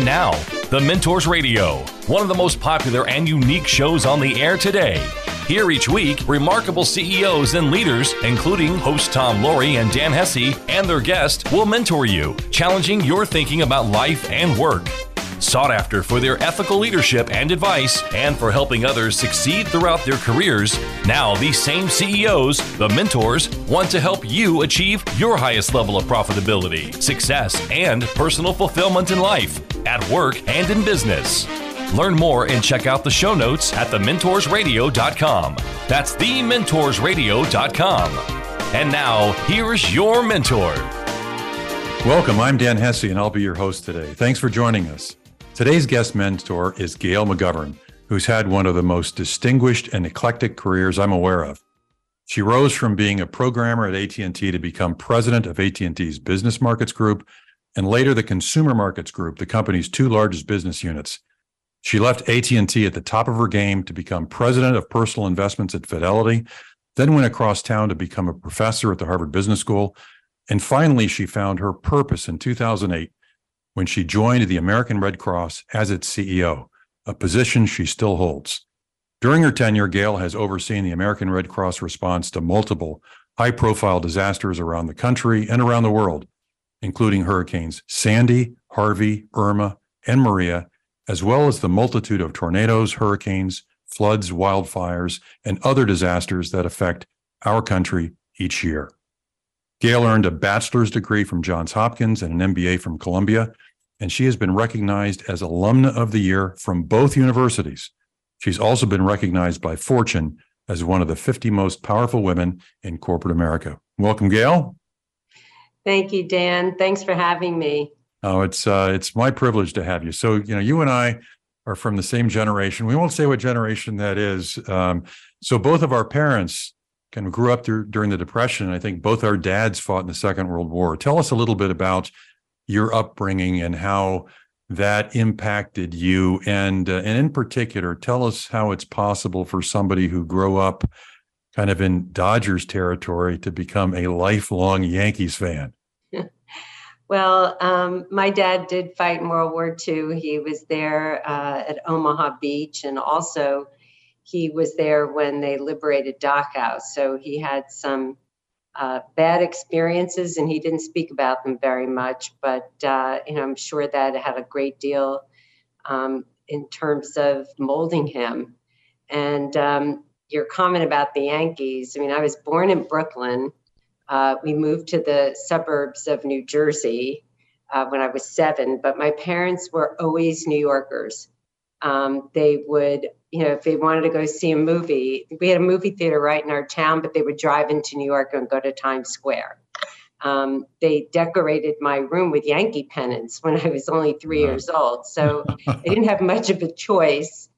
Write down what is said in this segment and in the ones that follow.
And now, The Mentors Radio, one of the most popular and unique shows on the air today. Here each week, remarkable CEOs and leaders, including host Tom Loarie and Dan Hesse, and their guest, will mentor you, challenging your thinking about life and work. Sought after for their ethical leadership and advice, and for helping others succeed throughout their careers, now these same CEOs, the mentors, want to help you achieve your highest level of profitability, success, and personal fulfillment in life, at work, and in business. Learn more and check out the show notes at thementorsradio.com. That's thementorsradio.com. And now, here's your mentor. Welcome. I'm Dan Hesse, and I'll be your host today. Thanks for joining us. Today's guest mentor is Gail McGovern, who's had one of the most distinguished and eclectic careers I'm aware of. She rose from being a programmer at AT&T to become president of AT&T's Business Markets Group and later the Consumer Markets Group, the company's two largest business units. She left AT&T at the top of her game to become president of personal investments at Fidelity, then went across town to become a professor at the Harvard Business School, and finally she found her purpose in 2008 when she joined the American Red Cross as its CEO, a position she still holds. During her tenure, Gail has overseen the American Red Cross response to multiple high profile disasters around the country and around the world, including hurricanes Sandy, Harvey, Irma, and Maria, as well as the multitude of tornadoes, hurricanes, floods, wildfires, and other disasters that affect our country each year. Gail earned a bachelor's degree from Johns Hopkins and an MBA from Columbia, and she has been recognized as Alumna of the Year from both universities. She's also been recognized by Fortune as one of the 50 most powerful women in corporate America. Welcome, Gail. Thank you, Dan. Thanks for having me. Oh, it's uh, it's my privilege to have you. So, you know, you and I are from the same generation. We won't say what generation that is. Um, so, both of our parents kind of grew up through, during the Depression. I think both our dads fought in the Second World War. Tell us a little bit about your upbringing and how that impacted you, and uh, and in particular, tell us how it's possible for somebody who grew up kind of in Dodgers territory to become a lifelong Yankees fan. Well, um, my dad did fight in World War II. He was there uh, at Omaha Beach and also he was there when they liberated Dachau. So he had some uh, bad experiences, and he didn't speak about them very much. But uh, you know, I'm sure that had a great deal um, in terms of molding him. And um, your comment about the Yankees. I mean, I was born in Brooklyn. Uh, we moved to the suburbs of New Jersey uh, when I was seven, but my parents were always New Yorkers. Um, they would you know, if they wanted to go see a movie, we had a movie theater right in our town, but they would drive into New York and go to Times Square. Um, they decorated my room with Yankee pennants when I was only three years old. So I didn't have much of a choice.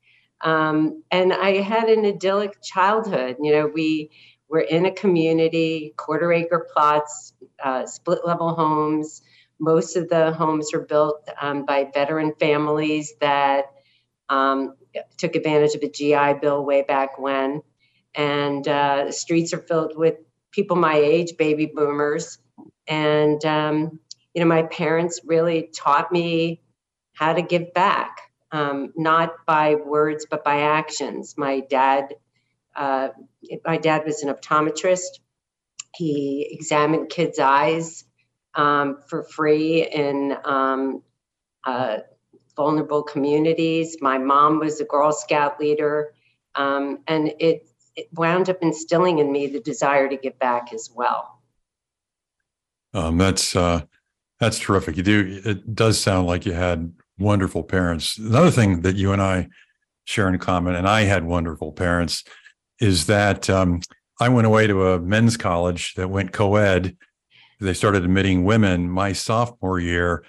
Um, and I had an idyllic childhood. You know, we were in a community, quarter acre plots, uh, split level homes. Most of the homes are built um, by veteran families that um, took advantage of a GI Bill way back when. And uh, the streets are filled with people my age, baby boomers. And, um, you know, my parents really taught me how to give back, um, not by words, but by actions. My dad, uh, my dad was an optometrist. He examined kids' eyes um, for free in um, uh, vulnerable communities. My mom was a Girl Scout leader, um, and it, it, wound up instilling in me the desire to give back as well. Um, that's uh, that's terrific. You do. It does sound like you had wonderful parents. Another thing that you and I share in common, and I had wonderful parents, is that um, I went away to a men's college that went co-ed. They started admitting women my sophomore year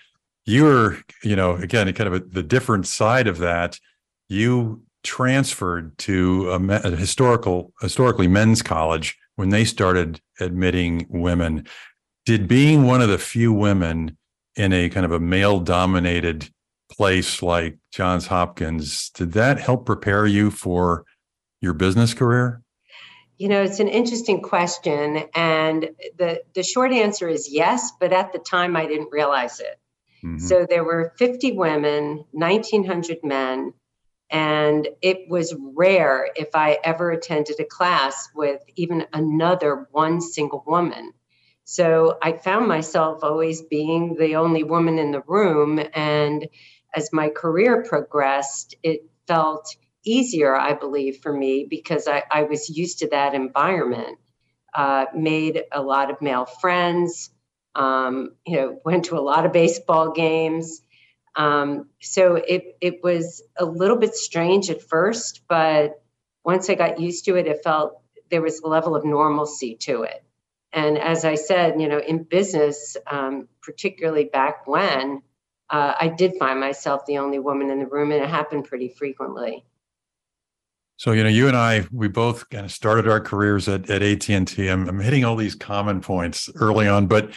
You were, you know, again, kind of a, the different side of that. You transferred to a, a historical, historically men's college when they started admitting women. Did being one of the few women in a kind of a male dominated place like Johns Hopkins, did that help prepare you for your business career? You know, it's an interesting question. And the, the short answer is yes, but at the time I didn't realize it Mm-hmm. So there were 50 women, 1,900 men, and it was rare if I ever attended a class with even another one single woman. So I found myself always being the only woman in the room. And as my career progressed, it felt easier, I believe, for me because I, I was used to that environment. Uh, made a lot of male friends, um, you know, went to a lot of baseball games. Um, so it it was a little bit strange at first, but once I got used to it, it felt there was a level of normalcy to it. And as I said, you know, in business, um, particularly back when, uh, I did find myself the only woman in the room, and it happened pretty frequently. So you know, you and I, we both kind of started our careers at at AT and T. I'm, I'm hitting all these common points early on, but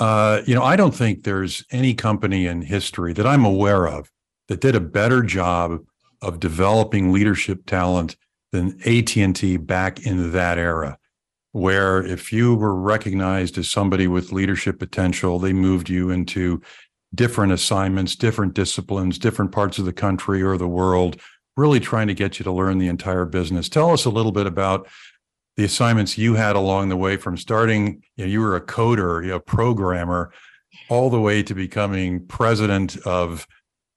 uh, you know, I don't think there's any company in history that I'm aware of that did a better job of developing leadership talent than AT&T back in that era where if you were recognized as somebody with leadership potential they moved you into different assignments different disciplines different parts of the country or the world really trying to get you to learn the entire business tell us a little bit about the assignments you had along the way from starting, you, know, you were a coder, you know, programmer, all the way to becoming president of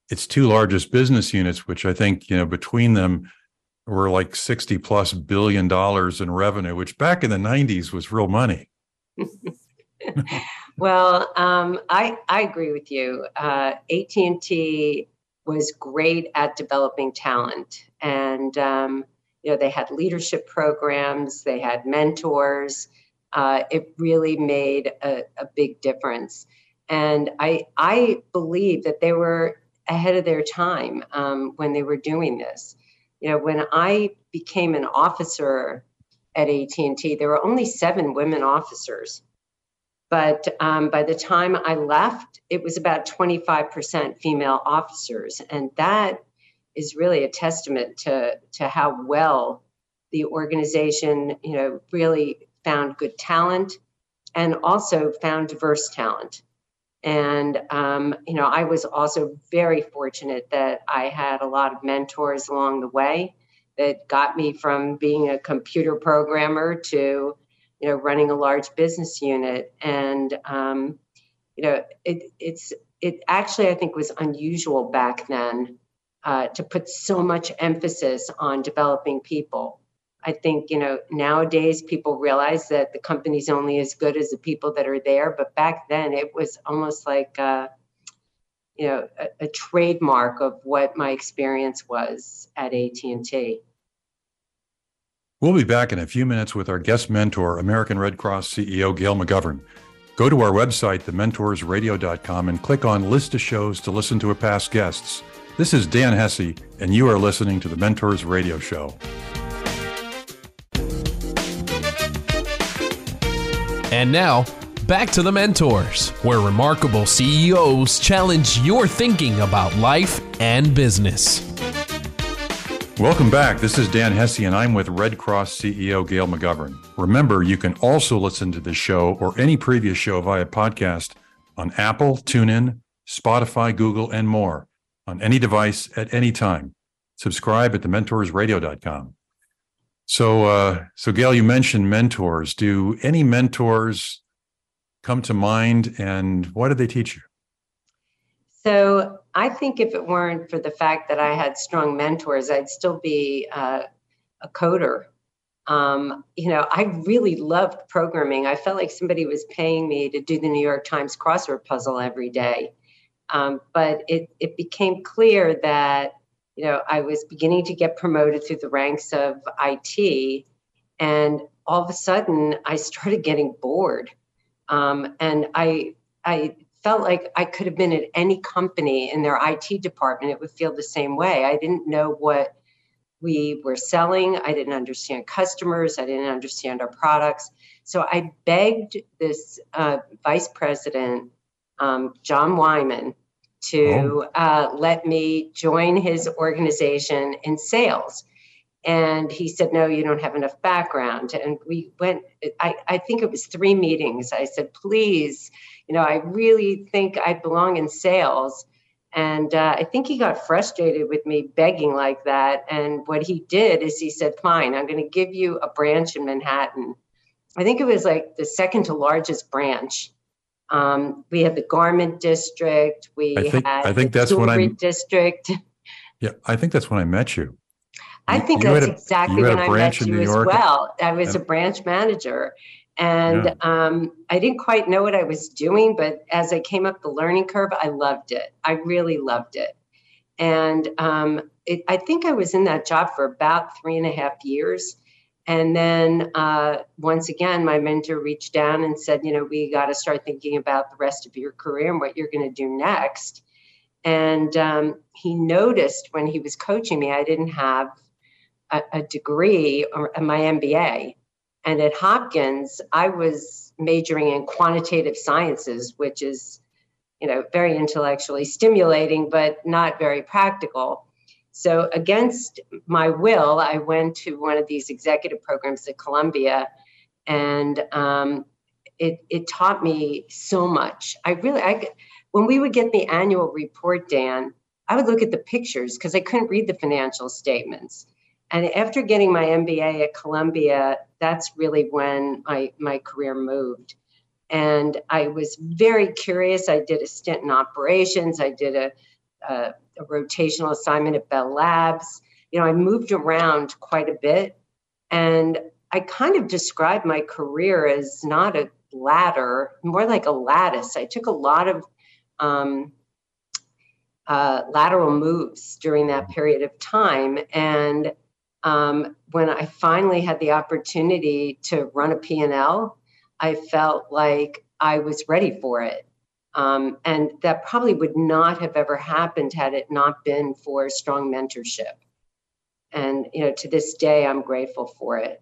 its two largest business units, which I think, you know, between them were like 60 plus billion dollars in revenue, which back in the 90s was real money. well, um, I, I agree with you. Uh, AT&T was great at developing talent. And, um, you know, they had leadership programs, they had mentors. Uh, it really made a, a big difference. And I, I believe that they were ahead of their time um, when they were doing this. You know, when I became an officer at AT&T, there were only seven women officers. But um, by the time I left, it was about 25% female officers. And that is really a testament to to how well the organization you know really found good talent and also found diverse talent and um, you know i was also very fortunate that i had a lot of mentors along the way that got me from being a computer programmer to you know running a large business unit and um, you know it, it's it actually i think was unusual back then uh, to put so much emphasis on developing people. I think you know nowadays people realize that the company's only as good as the people that are there, but back then it was almost like uh, you know a, a trademark of what my experience was at AT and T. We'll be back in a few minutes with our guest mentor, American Red Cross CEO Gail McGovern. Go to our website, thementorsradio.com, and click on List of Shows to listen to our past guests. This is Dan Hesse, and you are listening to the Mentors Radio Show. And now, back to the Mentors, where remarkable CEOs challenge your thinking about life and business. Welcome back. This is Dan Hesse, and I'm with Red Cross CEO Gail McGovern. Remember, you can also listen to this show or any previous show via podcast on Apple, TuneIn, Spotify, Google, and more on any device at any time. Subscribe at thementorsradio.com. So, uh, so Gail, you mentioned mentors. Do any mentors come to mind, and what did they teach you? So, I think if it weren't for the fact that I had strong mentors, I'd still be uh, a coder. Um, you know, I really loved programming. I felt like somebody was paying me to do the New York Times crossword puzzle every day. Um, but it, it became clear that you know I was beginning to get promoted through the ranks of IT, and all of a sudden I started getting bored, um, and I I felt like I could have been at any company in their IT department; it would feel the same way. I didn't know what we were selling. I didn't understand customers. I didn't understand our products. So I begged this uh, vice president um, John Wyman to oh. uh, let me join his organization in sales. And he said, No, you don't have enough background. And we went, I, I think it was three meetings. I said, Please, you know, I really think I belong in sales. And uh, I think he got frustrated with me begging like that. And what he did is he said, Fine, I'm going to give you a branch in Manhattan. I think it was like the second to largest branch. Um, we had the garment district. We I think, had I think the that's when I district. yeah, I think that's when I met you. I think you that's a- exactly when I met you New as York. well. I was Yeah. a branch manager. And um, I didn't quite know what I was doing, but as I came up the learning curve, I loved it. I really loved it. And um, it, I think I was in that job for about three and a half years. And then uh, once again, my mentor reached down and said, you know, we got to start thinking about the rest of your career and what you're going to do next. And um, he noticed when he was coaching me, I didn't have a, a degree or my MBA. And at Hopkins, I was majoring in quantitative sciences, which is, you know, very intellectually stimulating, but not very practical. So, against my will, I went to one of these executive programs at Columbia, and um, it it taught me so much. I really, I when we would get the annual report, Dan, I would look at the pictures because I couldn't read the financial statements. And after getting my MBA at Columbia, that's really when my my career moved. And I was very curious. I did a stint in operations. I did a, a, a rotational assignment at Bell Labs. You know, I moved around quite a bit, and I kind of described my career as not a ladder, more like a lattice. I took a lot of um, uh, lateral moves during that period of time, and um, when I finally had the opportunity to run a P&L, I felt like I was ready for it. Um, and that probably would not have ever happened had it not been for strong mentorship. And, you know, to this day, I'm grateful for it.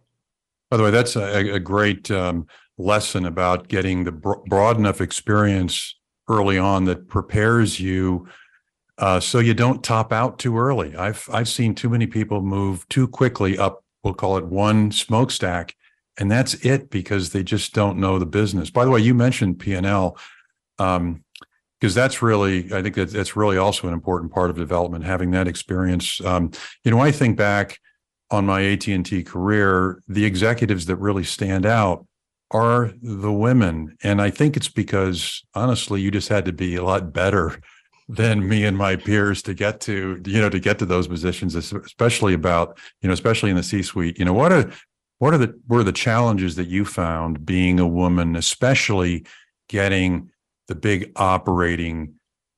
By the way, that's a, a great um, lesson about getting the bro- broad enough experience early on that prepares you uh, so you don't top out too early. I've I've seen too many people move too quickly up. We'll call it one smokestack, and that's it because they just don't know the business. By the way, you mentioned P and L. Um, because that's really, I think that that's really also an important part of development, having that experience. Um, you know, I think back on my AT&T career, the executives that really stand out are the women. And I think it's because honestly, you just had to be a lot better than me and my peers to get to, you know, to get to those positions, especially about, you know, especially in the C-suite. You know, what are what are the were the challenges that you found being a woman, especially getting the big operating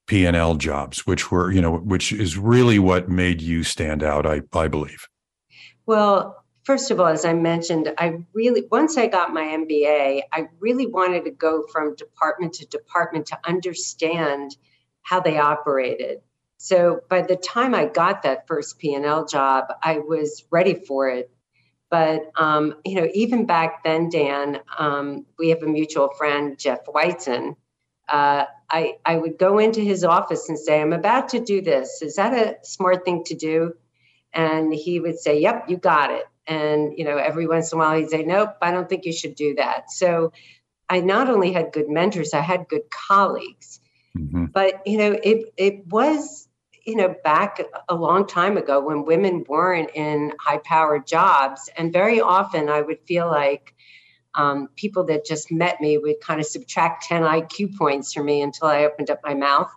P&L jobs, which were, you know, which is really what made you stand out, I I believe. Well, first of all, as I mentioned, I really, once I got my MBA, I really wanted to go from department to department to understand how they operated. So by the time I got that first P&L job, I was ready for it. But um, you know, even back then, Dan, um, we have a mutual friend, Jeff Weitzen. Uh, I I would go into his office and say, "I'm about to do this. Is that a smart thing to do?" And he would say, "Yep, you got it." And you know, every once in a while, he'd say, "Nope, I don't think you should do that." So I not only had good mentors, I had good colleagues. Mm-hmm. But you know, it it was you know back a long time ago when women weren't in high powered jobs, and very often I would feel like um, people that just met me would kind of subtract 10 IQ points from me until I opened up my mouth.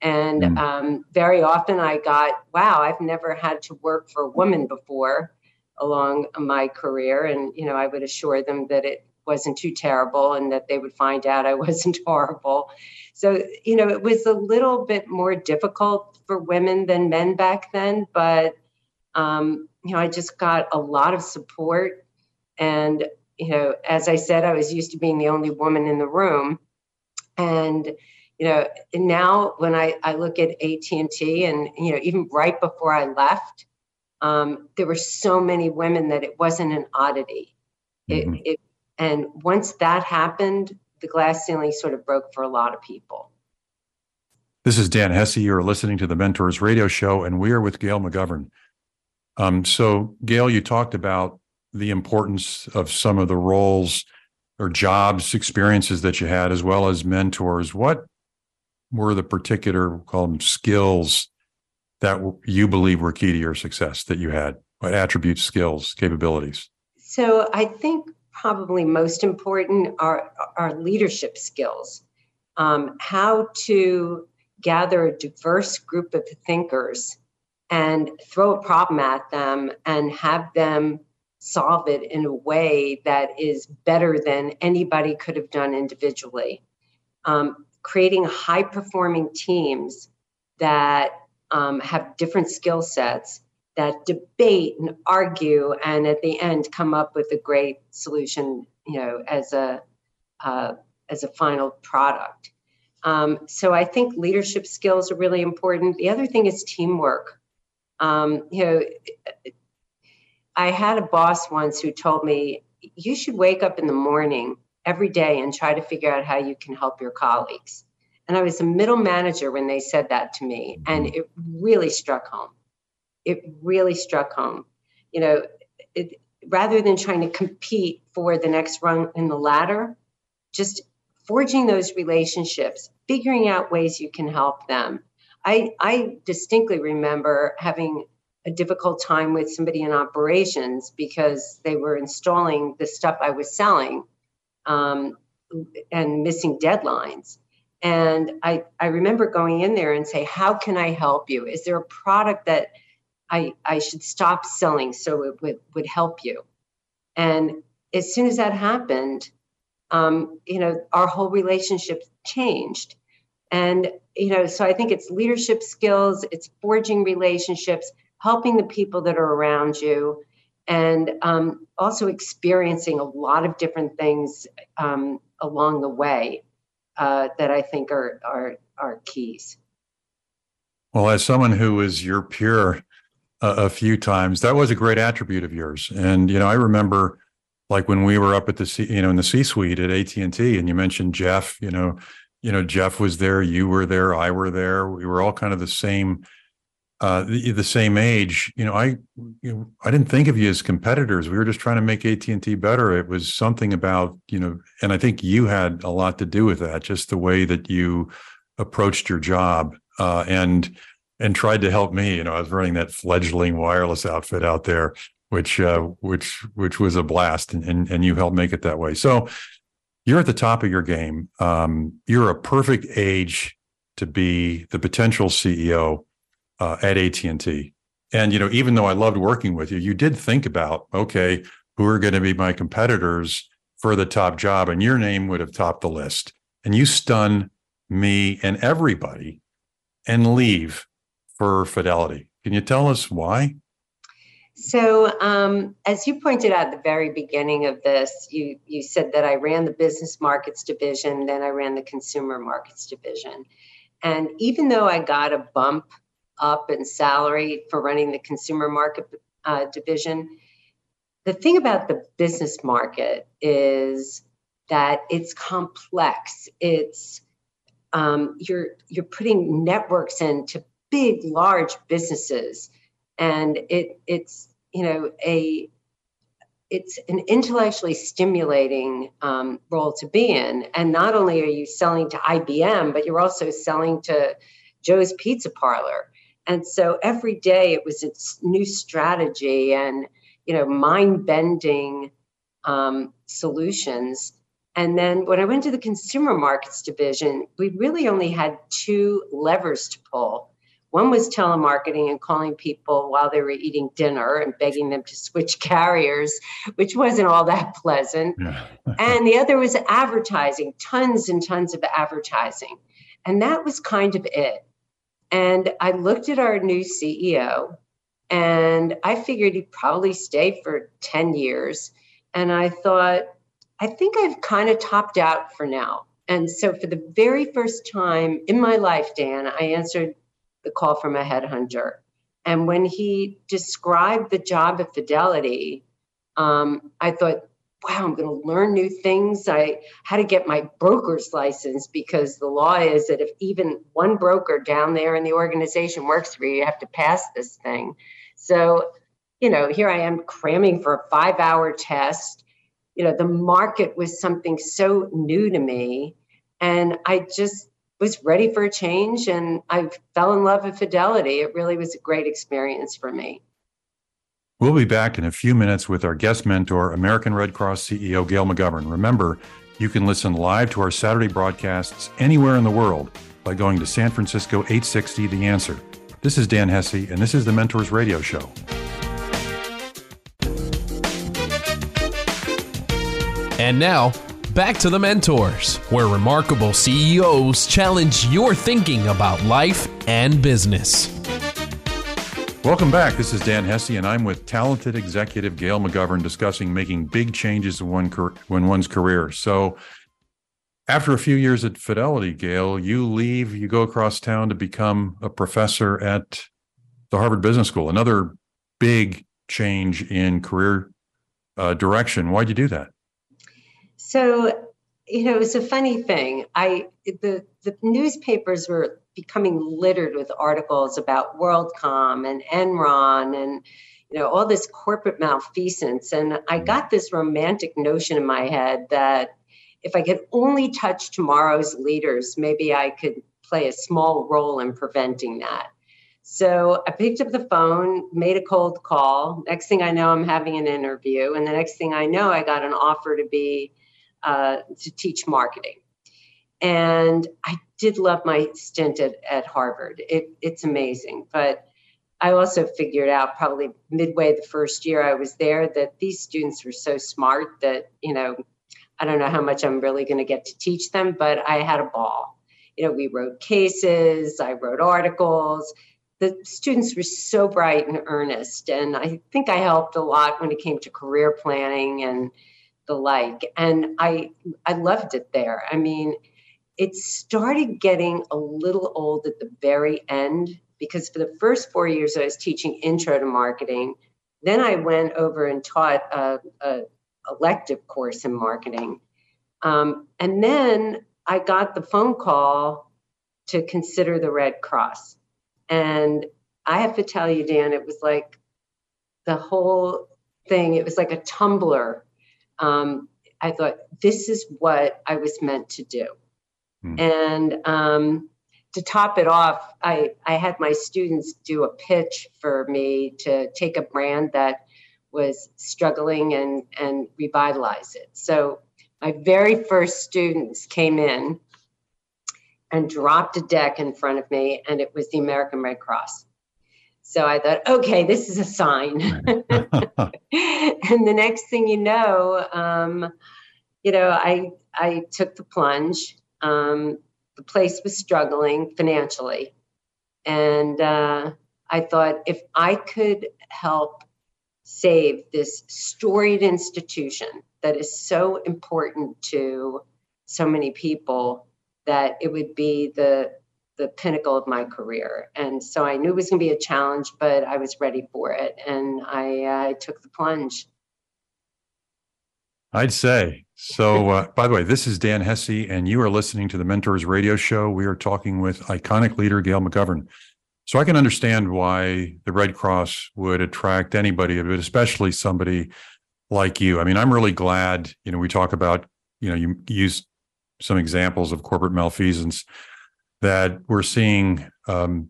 And Mm. um, very often I got, wow, I've never had to work for a woman before along my career. And, you know, I would assure them that it wasn't too terrible and that they would find out I wasn't horrible. So, you know, it was a little bit more difficult for women than men back then, but, um, you know, I just got a lot of support. And, you know, as I said, I was used to being the only woman in the room. And, you know, now when I, I look at AT&T and, you know, even right before I left, um, there were so many women that it wasn't an oddity. It, it, and once that happened, the glass ceiling sort of broke for a lot of people. This is Dan Hesse. You're listening to the Mentors Radio Show, and we are with Gail McGovern. Um, so, Gail, you talked about the importance of some of the roles or jobs, experiences that you had, as well as mentors. What were the particular, call them skills, that you believe were key to your success that you had? What attributes, skills, capabilities? So, I think probably most important are, are leadership skills. Um, how to gather a diverse group of thinkers and throw a problem at them and have them solve it in a way that is better than anybody could have done individually. Um, creating high performing teams that um, have different skill sets that debate and argue and at the end come up with a great solution you know as a uh, as a final product um, so i think leadership skills are really important the other thing is teamwork um, you know, I had a boss once who told me, you should wake up in the morning every day and try to figure out how you can help your colleagues. And I was a middle manager when they said that to me, and it really struck home. It really struck home. You know, it, rather than trying to compete for the next rung in the ladder, just forging those relationships, figuring out ways you can help them, I, I distinctly remember having a difficult time with somebody in operations because they were installing the stuff I was selling um, and missing deadlines. And I, I remember going in there and say, how can I help you? Is there a product that I, I should stop selling so it would, would help you? And as soon as that happened, um, you know, our whole relationship changed. And you know, so I think it's leadership skills, it's forging relationships, helping the people that are around you, and um, also experiencing a lot of different things um, along the way uh, that I think are are are keys. Well, as someone who is your peer a, a few times, that was a great attribute of yours. And you know, I remember like when we were up at the C, you know in the C suite at AT and T, and you mentioned Jeff. You know, you know, Jeff was there, you were there, I were there. We were all kind of the same, uh, the, the same age. You know, I, you know, I didn't think of you as competitors. We were just trying to make AT and T better. It was something about, you know, and I think you had a lot to do with that. Just the way that you approached your job uh, and and tried to help me. You know, I was running that fledgling wireless outfit out there, which uh, which which was a blast, and, and and you helped make it that way. So you're at the top of your game. Um, you're a perfect age to be the potential CEO uh, at AT and T. And you know, even though I loved working with you, you did think about okay, who are going to be my competitors for the top job, and your name would have topped the list. And you stun me and everybody, and leave Fidelity. Can you tell us why? So, um, as you pointed out at the very beginning of this, you you said that I ran the business markets division, then I ran the consumer markets division, and even though I got a bump up in salary for running the consumer market uh, division, the thing about the business market is that it's complex. It's um, you're you're putting networks into big, large businesses. And it it's you know a it's an intellectually stimulating um, role to be in. And not only are you selling to ibm but you're also selling to joe's pizza parlor. And so every day it was its new strategy and you know mind bending um, solutions. And then when i went to the consumer markets division we really only had two levers to pull one was telemarketing and calling people while they were eating dinner and begging them to switch carriers, which wasn't all that pleasant. Yeah. and the other was advertising, tons and tons of advertising. And that was kind of it. And I looked at our new CEO and I figured he'd probably stay for 10 years. And I thought, I think I've kind of topped out for now. And so, for the very first time in my life, Dan, I answered the call from a headhunter. And when he described the job at Fidelity, um, I thought, wow, I'm going to learn new things. I had to get my broker's license because the law is that if even one broker down there in the organization works for you, you have to pass this thing. So you know, here I am cramming for a five hour test. You know, the market was something so new to me. And I just was ready for a change and I fell in love with Fidelity. It really was a great experience for me. We'll be back in a few minutes with our guest mentor, American Red Cross CEO Gail McGovern. Remember, you can listen live to our Saturday broadcasts anywhere in the world by going to San Francisco 860 The Answer. This is Dan Hesse, and this is the Mentors Radio Show. And now, back to the Mentors, where remarkable CEOs challenge your thinking about life and business. Welcome back. This is Dan Hesse, and I'm with talented executive Gail McGovern discussing making big changes in, one, in one's career. So, after a few years at Fidelity, Gail, you leave, you go across town to become a professor at the Harvard Business School. Another big change in career uh, direction. Why'd you do that? So, you know, it was a funny thing. I the the newspapers were becoming littered with articles about WorldCom and Enron and you know all this corporate malfeasance and I mm-hmm. got this romantic notion in my head that if I could only touch tomorrow's leaders, maybe I could play a small role in preventing that. So I picked up the phone, made a cold call. Next thing I know, I'm having an interview. And the next thing I know, I got an offer to be uh, to teach marketing. And I did love my stint at, at Harvard. It, it's amazing. But I also figured out probably midway the first year I was there that these students were so smart that, you know, I don't know how much I'm really going to get to teach them, but I had a ball. You know, we wrote cases, I wrote articles. The students were so bright and earnest. And I think I helped a lot when it came to career planning and the like. And I I loved it there. I mean, it started getting a little old at the very end because for the first four years I was teaching intro to marketing. Then I went over and taught a, a elective course in marketing. Um, and then I got the phone call to consider the Red Cross. And I have to tell you, Dan, it was like the whole thing, it was like a tumbler. Um, I thought, this is what I was meant to do. Hmm. And um, to top it off, I, I had my students do a pitch for me to take a brand that was struggling and, and revitalize it. So my very first students came in and dropped a deck in front of me, and it was the American Red Cross. So I thought, okay, this is a sign. and the next thing you know, um, you know, I I took the plunge. Um, the place was struggling financially, and uh, I thought if I could help save this storied institution that is so important to so many people that it would be the the pinnacle of my career. And so I knew it was going to be a challenge, but I was ready for it, and I uh, took the plunge. I'd say. So, uh, by the way, this is Dan Hesse, and you are listening to the Mentors Radio Show. We are talking with iconic leader Gail McGovern. So I can understand why the Red Cross would attract anybody, but especially somebody like you. I mean, I'm really glad, you know, we talk about, you know, you use some examples of corporate malfeasance that we're seeing um,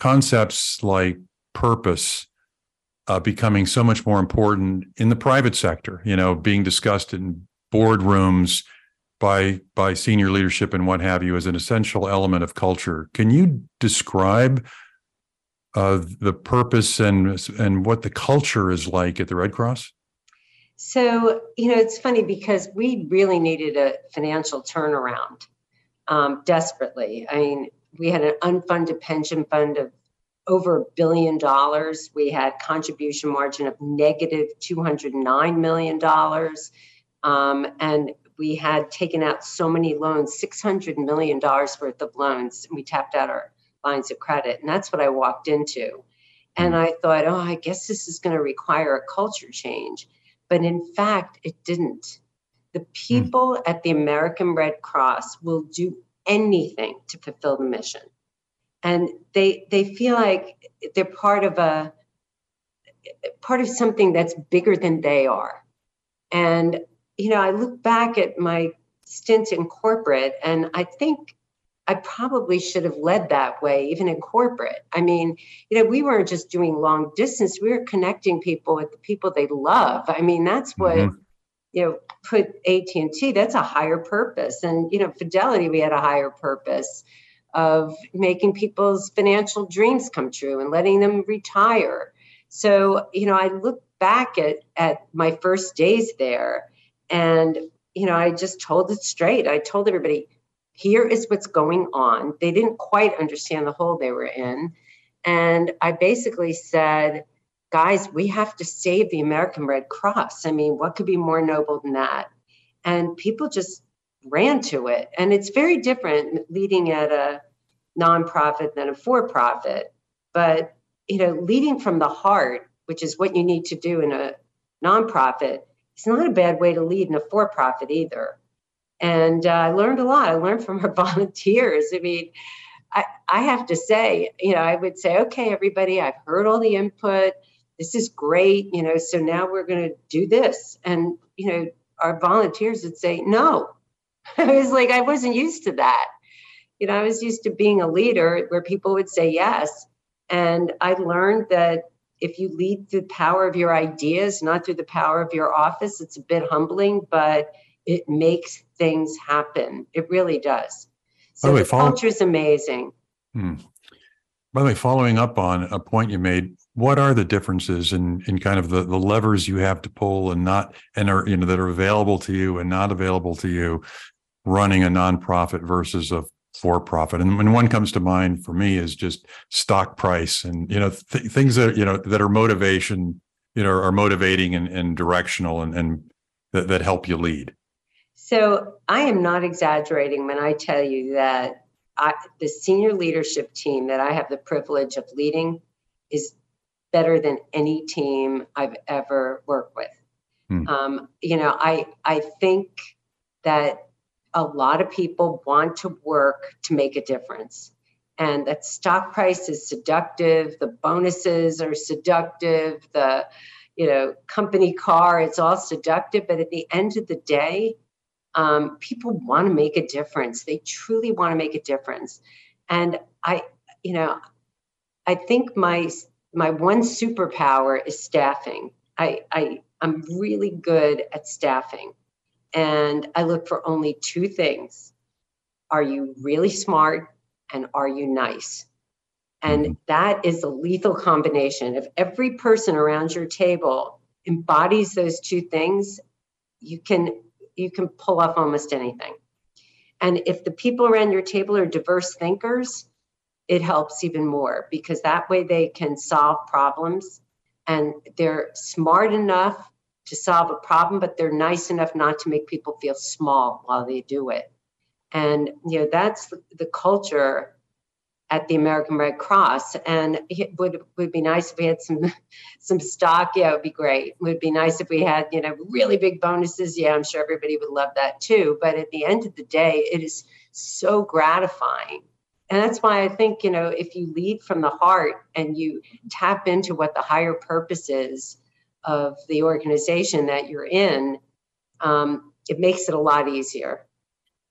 concepts like purpose uh, becoming so much more important in the private sector, you know, being discussed in boardrooms, by by senior leadership and what have you as an essential element of culture. Can you describe uh, the purpose and and what the culture is like at the Red Cross? So you know, it's funny because we really needed a financial turnaround um, desperately. I mean, we had an unfunded pension fund of over a billion dollars. We had contribution margin of negative two hundred nine million dollars. Um, and we had taken out so many loans, $600 million worth of loans, and we tapped out our lines of credit. And that's what I walked into. And I thought, oh, I guess this is going to require a culture change. But in fact, it didn't. The hmm. people at the American Red Cross will do anything to fulfill the mission. And they they feel like they're part of a part of something that's bigger than they are. And, you know, I look back at my stint in corporate and I think I probably should have led that way, even in corporate. I mean, you know, we weren't just doing long distance, we were connecting people with the people they love. I mean, that's what. Mm-hmm. You know, put AT and T. That's a higher purpose, and you know, Fidelity. We had a higher purpose of making people's financial dreams come true and letting them retire. So, you know, I look back at at my first days there, and you know, I just told it straight. I told everybody, here is what's going on. They didn't quite understand the hole they were in. And I basically said, guys, we have to save the American Red Cross. I mean, what could be more noble than that? And people just ran to it. And it's very different leading at a nonprofit than a for profit. But, you know, leading from the heart, which is what you need to do in a nonprofit, it's not a bad way to lead in a for profit either and uh, I learned a lot. I learned from our volunteers. I mean, I, I have to say, you know, I would say, okay, everybody, I've heard all the input. This is great, you know, so now we're going to do this. And, you know, our volunteers would say, no. I was like, I wasn't used to that. You know, I was used to being a leader where people would say yes. And I learned that if you lead through the power of your ideas, not through the power of your office, it's a bit humbling, but it makes things happen. It really does. So the, way, follow- culture is amazing. Hmm. By the way, following up on a point you made, what are the differences in in kind of the, the levers you have to pull and not and are you know that are available to you and not available to you running a nonprofit versus a for profit and when one comes to mind for me is just stock price and you know th- things that you know that are motivation you know are motivating and, and directional and, and that, that help you lead. So I am not exaggerating when I tell you that I, the senior leadership team that I have the privilege of leading is better than any team I've ever worked with. Hmm. Um, you know, I I think that a lot of people want to work to make a difference, and that stock price is seductive. The bonuses are seductive. The you know company car it's all seductive, but at the end of the day, um, people want to make a difference. They truly want to make a difference. And I, you know, I think my my one superpower is staffing. I, I I'm really good at staffing. And I look for only two things. Are you really smart and are you nice? And mm-hmm. that is a lethal combination. If every person around your table embodies those two things, you can you can pull off almost anything. And if the people around your table are diverse thinkers, it helps even more because that way they can solve problems and they're smart enough to solve a problem, but they're nice enough not to make people feel small while they do it. And you know that's the, culture at the American Red Cross. And it would would be nice if we had some some stock. Yeah, it would be great. It would be nice if we had, you know, really big bonuses. Yeah, I'm sure everybody would love that too. But at the end of the day, it is so gratifying. And that's why I think, you know, if you lead from the heart and you tap into what the higher purpose is of the organization that you're in, um, it makes it a lot easier.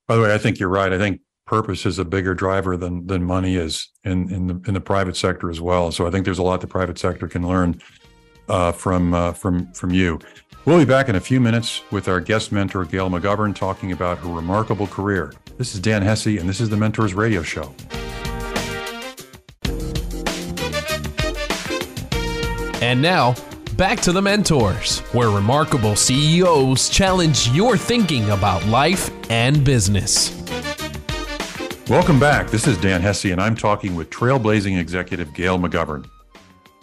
By the way, I think you're right. I think purpose is a bigger driver than than money is in in the in the private sector as well. So I think there's a lot the private sector can learn uh, from uh, from from you. We'll be back in a few minutes with our guest mentor Gail McGovern talking about her remarkable career. This is Dan Hesse, and this is the Mentors Radio Show. And now, back to the Mentors, where remarkable CEOs challenge your thinking about life and business. Welcome back. This is Dan Hesse, and I'm talking with trailblazing executive Gail McGovern.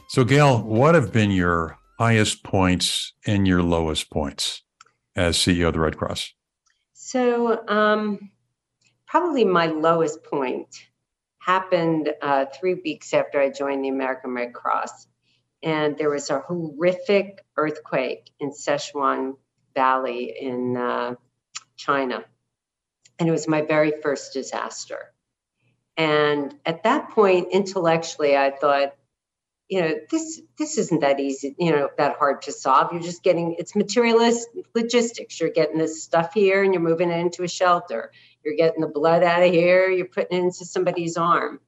So, Gail, what have been your highest points and your lowest points as CEO of the Red Cross? So, um, probably my lowest point happened uh, three weeks after I joined the American Red Cross. And there was a horrific earthquake in Sichuan Valley in uh, China and it was my very first disaster. And at that point, intellectually, I thought, you know, this this isn't that easy, you know, that hard to solve. You're just getting it's materialist logistics. You're getting this stuff here and you're moving it into a shelter. You're getting the blood out of here, you're putting it into somebody's arm.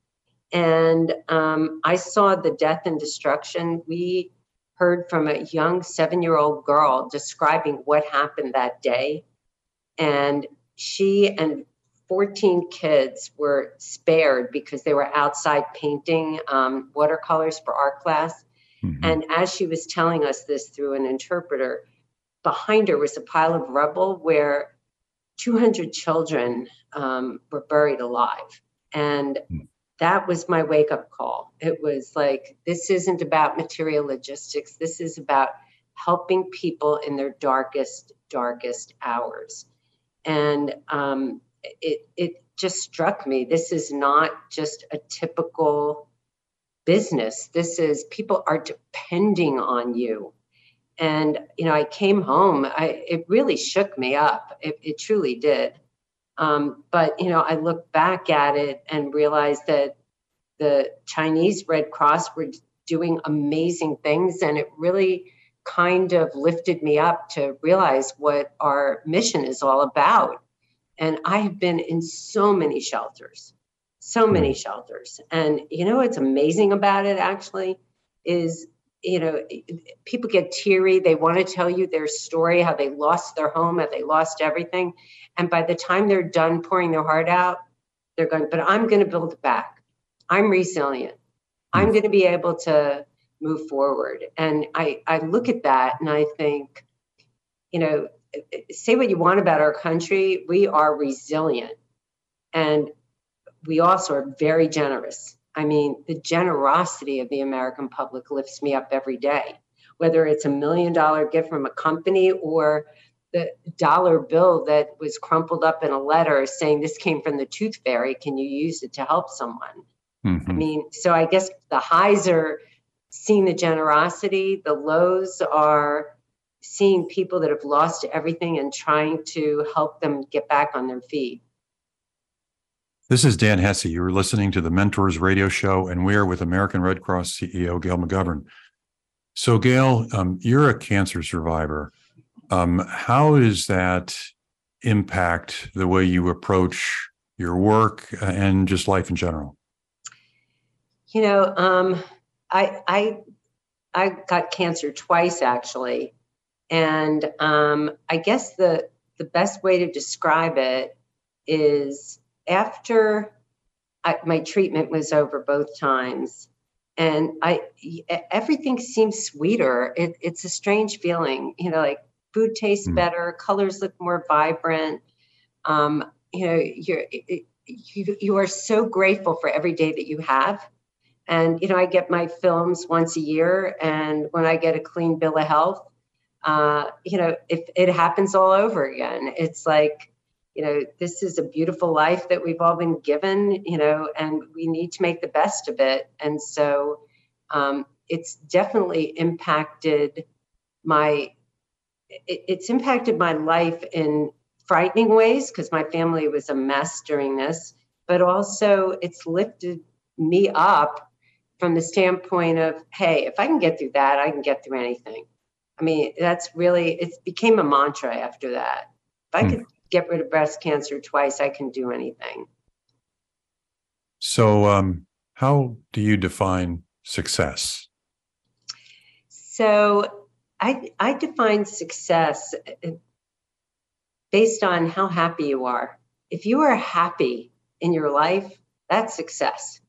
And um, I saw the death and destruction. We heard from a young seven year old girl describing what happened that day. And she and 14 kids were spared because they were outside painting um, watercolors for art class. Mm-hmm. And as she was telling us this through an interpreter, behind her was a pile of rubble where 200 children um, were buried alive. And mm. that was my wake up call. It was like, this isn't about material logistics, this is about helping people in their darkest, darkest hours. And um, it it just struck me this is not just a typical business. This is people are depending on you. And you know i came home i it really shook me up. It, it truly did. Um, but you know i look back at it and realized that the chinese red cross were doing amazing things and it really kind of lifted me up to realize what our mission is all about and I have been in so many shelters, so many hmm. shelters. And you know what's amazing about it actually is, you know, people get teary. They want to tell you their story, how they lost their home, how they lost everything. And by the time they're done pouring their heart out, they're going, but I'm going to build it back. I'm resilient. I'm hmm. going to be able to move forward. And I, I look at that and I think, you know, say what you want about our country, we are resilient and we also are very generous. I mean, the generosity of the American public lifts me up every day, whether it's a million dollar gift from a company or the dollar bill that was crumpled up in a letter saying this came from the tooth fairy. Can you use it to help someone? Mm-hmm. I mean, so I guess the highs are seeing the generosity, the lows are seeing people that have lost everything and trying to help them get back on their feet. This is Dan Hesse. You're listening to the Mentors Radio Show, and we are with American Red Cross CEO Gail McGovern. So, Gail, um, you're a cancer survivor. Um, how does that impact the way you approach your work and just life in general? You know, um, I I I got cancer twice actually, and um, I guess the the best way to describe it is after I, my treatment was over both times, and I everything seems sweeter. It, it's a strange feeling, you know, like food tastes mm. better, colors look more vibrant. Um, you know, you're it, you, you are so grateful for every day that you have. And you know, I get my films once a year, and when I get a clean bill of health, uh, you know, if it happens all over again, it's like, you know, this is a beautiful life that we've all been given, you know, and we need to make the best of it. And so um, it's definitely impacted my, it, it's impacted my life in frightening ways because my family was a mess during this, but also it's lifted me up from the standpoint of, hey, if I can get through that, I can get through anything. I mean, that's really, it became a mantra after that. If I hmm. could get rid of breast cancer twice, I can do anything. So, um, how do you define success? So, I, I define success uh, based on how happy you are. If you are happy in your life, that's success.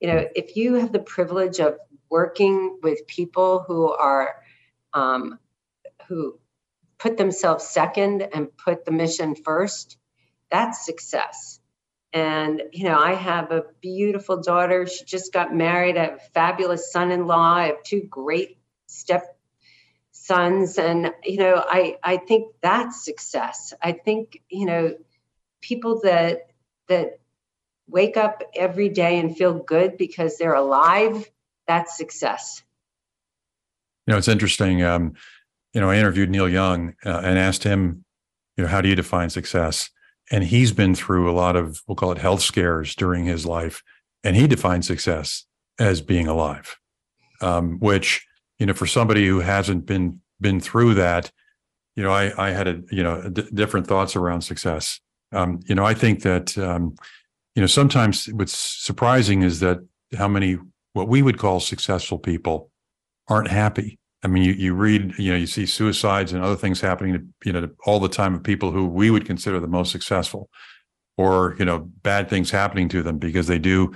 You know, if you have the privilege of working with people who are um, who put themselves second and put the mission first, that's success. And, you know, I have a beautiful daughter. She just got married. I have a fabulous son in law. I have two great step sons. And, you know, I, I think that's success. I think, you know, people that, that wake up every day and feel good because they're alive, that's success. You know, it's interesting. Um, you know, I interviewed Neil Young uh, and asked him, you know, how do you define success? And he's been through a lot of, we'll call it health scares during his life. And he defines success as being alive. um, which you know for somebody who hasn't been been through that, you know, I I had a you know d- different thoughts around success. Um, you know, I think that um, you know sometimes what's surprising is that how many what we would call successful people aren't happy. I mean, you, you read, you know, you see suicides and other things happening, to, you know, all the time of people who we would consider the most successful, or you know, bad things happening to them because they do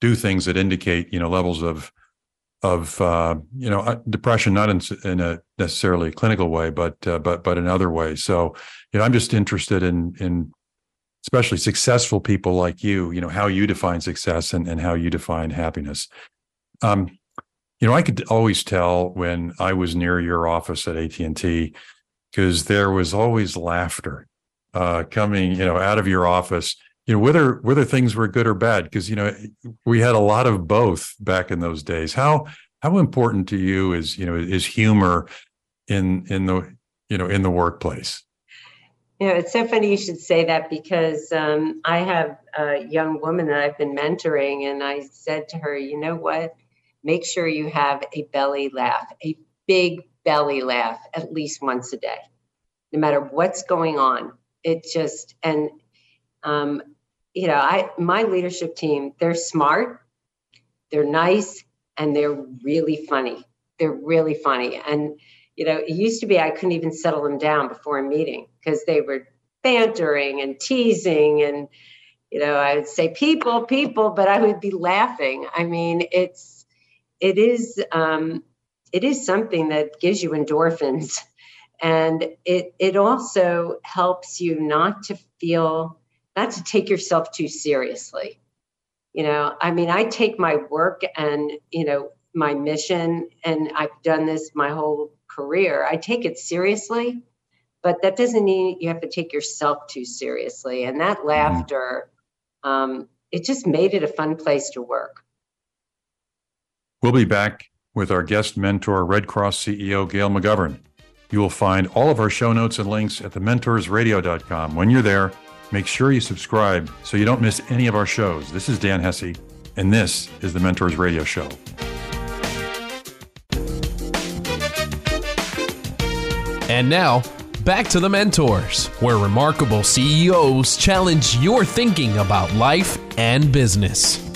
do things that indicate, you know, levels of of uh, you know uh, depression, not in, in a necessarily clinical way, but uh, but but in other ways. So, you know, I'm just interested in in especially successful people like you. You know, how you define success and and how you define happiness. Um, you know, I could always tell when I was near your office at AT and T because there was always laughter uh, coming, you know, out of your office. You know, whether whether things were good or bad, because you know we had a lot of both back in those days. How how important to you is you know is humor in in the you know in the workplace? You know, it's so funny you should say that because um, I have a young woman that I've been mentoring, and I said to her, you know what? Make sure you have a belly laugh, a big belly laugh at least once a day, no matter what's going on. It just, and, um, you know, I, my leadership team, they're smart, they're nice, and they're really funny. They're really funny. And, you know, it used to be I couldn't even settle them down before a meeting because they were bantering and teasing and, you know, I would say people, people, but I would be laughing. I mean, it's, it is um, it is something that gives you endorphins. And it it also helps you not to feel not to take yourself too seriously. You know i mean i take my work and you know my mission and i've done this my whole career. I take it seriously but that doesn't mean you have to take yourself too seriously. And that mm-hmm. laughter um, it just made it a fun place to work We'll be back with our guest mentor, Red Cross CEO Gail McGovern. You will find all of our show notes and links at thementorsradio.com. When you're there, make sure you subscribe so you don't miss any of our shows. This is Dan Hesse, and this is the Mentors Radio Show. And now, back to the Mentors, where remarkable CEOs challenge your thinking about life and business.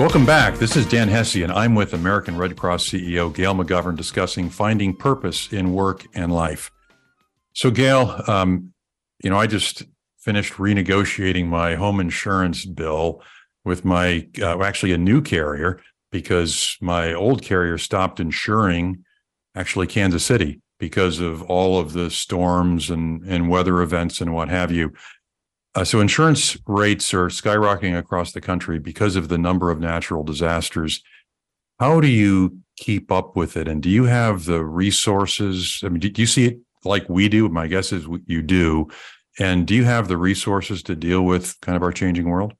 Welcome back. This is Dan Hesse, and I'm with American Red Cross CEO Gail McGovern discussing finding purpose in work and life. So, Gail, um, you know, I just finished renegotiating my home insurance bill with my uh, actually a new carrier because my old carrier stopped insuring actually Kansas City because of all of the storms and, and weather events and what have you. Uh, so insurance rates are skyrocketing across the country because of the number of natural disasters. How do you keep up with it? And do you have the resources? I mean, do you see it like we do? My guess is you do. And do you have the resources to deal with kind of our changing world?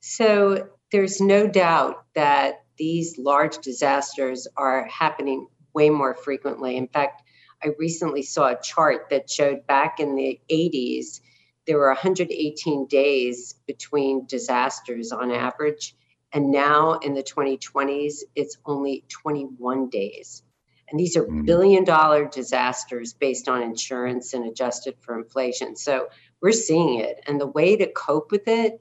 So there's no doubt that these large disasters are happening way more frequently. In fact, I recently saw a chart that showed back in the 80s, there were 118 days between disasters on average. And now in the 2020s, it's only 21 days. And these are mm. billion dollar disasters based on insurance and adjusted for inflation. So we're seeing it. And the way to cope with it,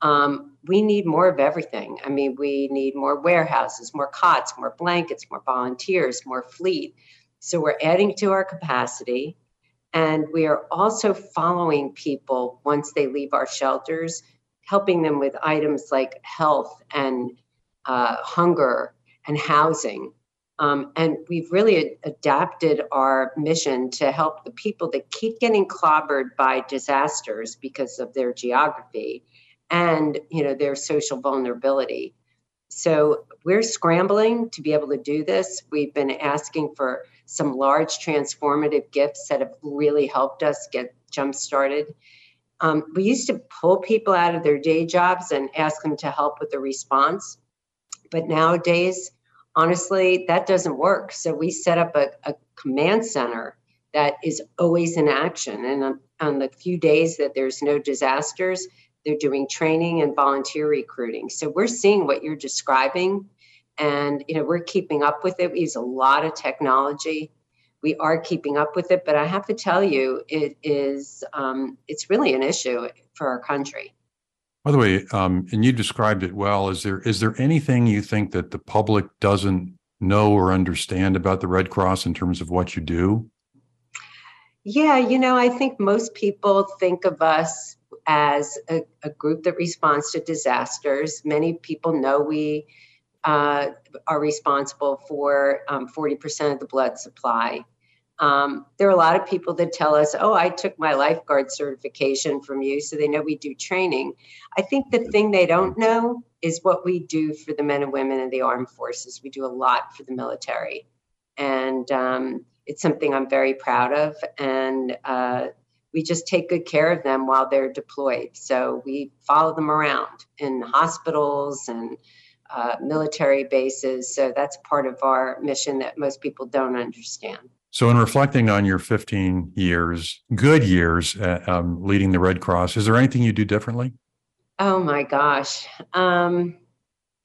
um, we need more of everything. I mean, we need more warehouses, more cots, more blankets, more volunteers, more fleet. So we're adding to our capacity. And we are also following people once they leave our shelters, helping them with items like health and uh, hunger and housing. Um, and we've really adapted our mission to help the people that keep getting clobbered by disasters because of their geography and you know their social vulnerability. So we're scrambling to be able to do this. We've been asking for some large transformative gifts that have really helped us get jump started. Um, we used to pull people out of their day jobs and ask them to help with the response. But nowadays, honestly, that doesn't work. So we set up a, a command center that is always in action. And on, on the few days that there's no disasters, they're doing training and volunteer recruiting. So we're seeing what you're describing And, you know, we're keeping up with it. We use a lot of technology. We are keeping up with it, but I have to tell you, it is, um, it's really an issue for our country. By the way, um, and you described it well. Is there is there anything you think that the public doesn't know or understand about the Red Cross in terms of what you do? Yeah, you know, I think most people think of us as a, a group that responds to disasters. Many people know we uh, are responsible for um, 40% of the blood supply. Um, there are a lot of people that tell us, oh, I took my lifeguard certification from you, so they know we do training. I think the thing they don't know is what we do for the men and women in the armed forces. We do a lot for the military. And um, it's something I'm very proud of. And uh, we just take good care of them while they're deployed. So we follow them around in hospitals and uh, military bases. So that's part of our mission that most people don't understand. So, in reflecting on your 15 years, good years uh, um, leading the Red Cross, is there anything you do differently? Oh my gosh. Um,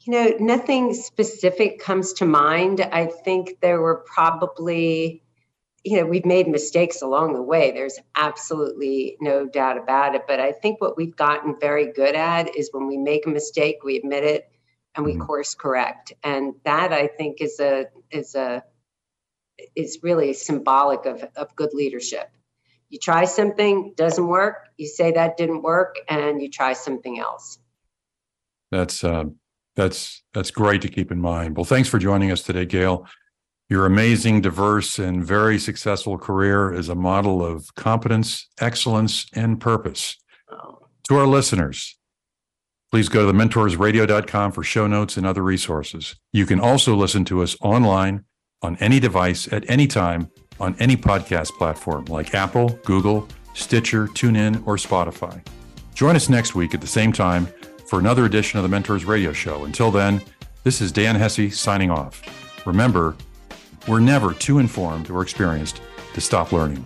you know, nothing specific comes to mind. I think there were probably you know, we've made mistakes along the way. There's absolutely no doubt about it. But I think what we've gotten very good at is when we make a mistake, we admit it and we mm-hmm. course correct. And that I think is a is a is really symbolic of, of good leadership. You try something, doesn't work, you say that didn't work, and you try something else. That's uh, that's that's great to keep in mind. Well, thanks for joining us today, Gail. Your amazing, diverse, and very successful career is a model of competence, excellence, and purpose. To our listeners, please go to thementorsradio.com for show notes and other resources. You can also listen to us online on any device at any time on any podcast platform like Apple, Google, Stitcher, TuneIn, or Spotify. Join us next week at the same time for another edition of the Mentors Radio Show. Until then, this is Dan Hesse signing off. Remember, we're never too informed or experienced to stop learning.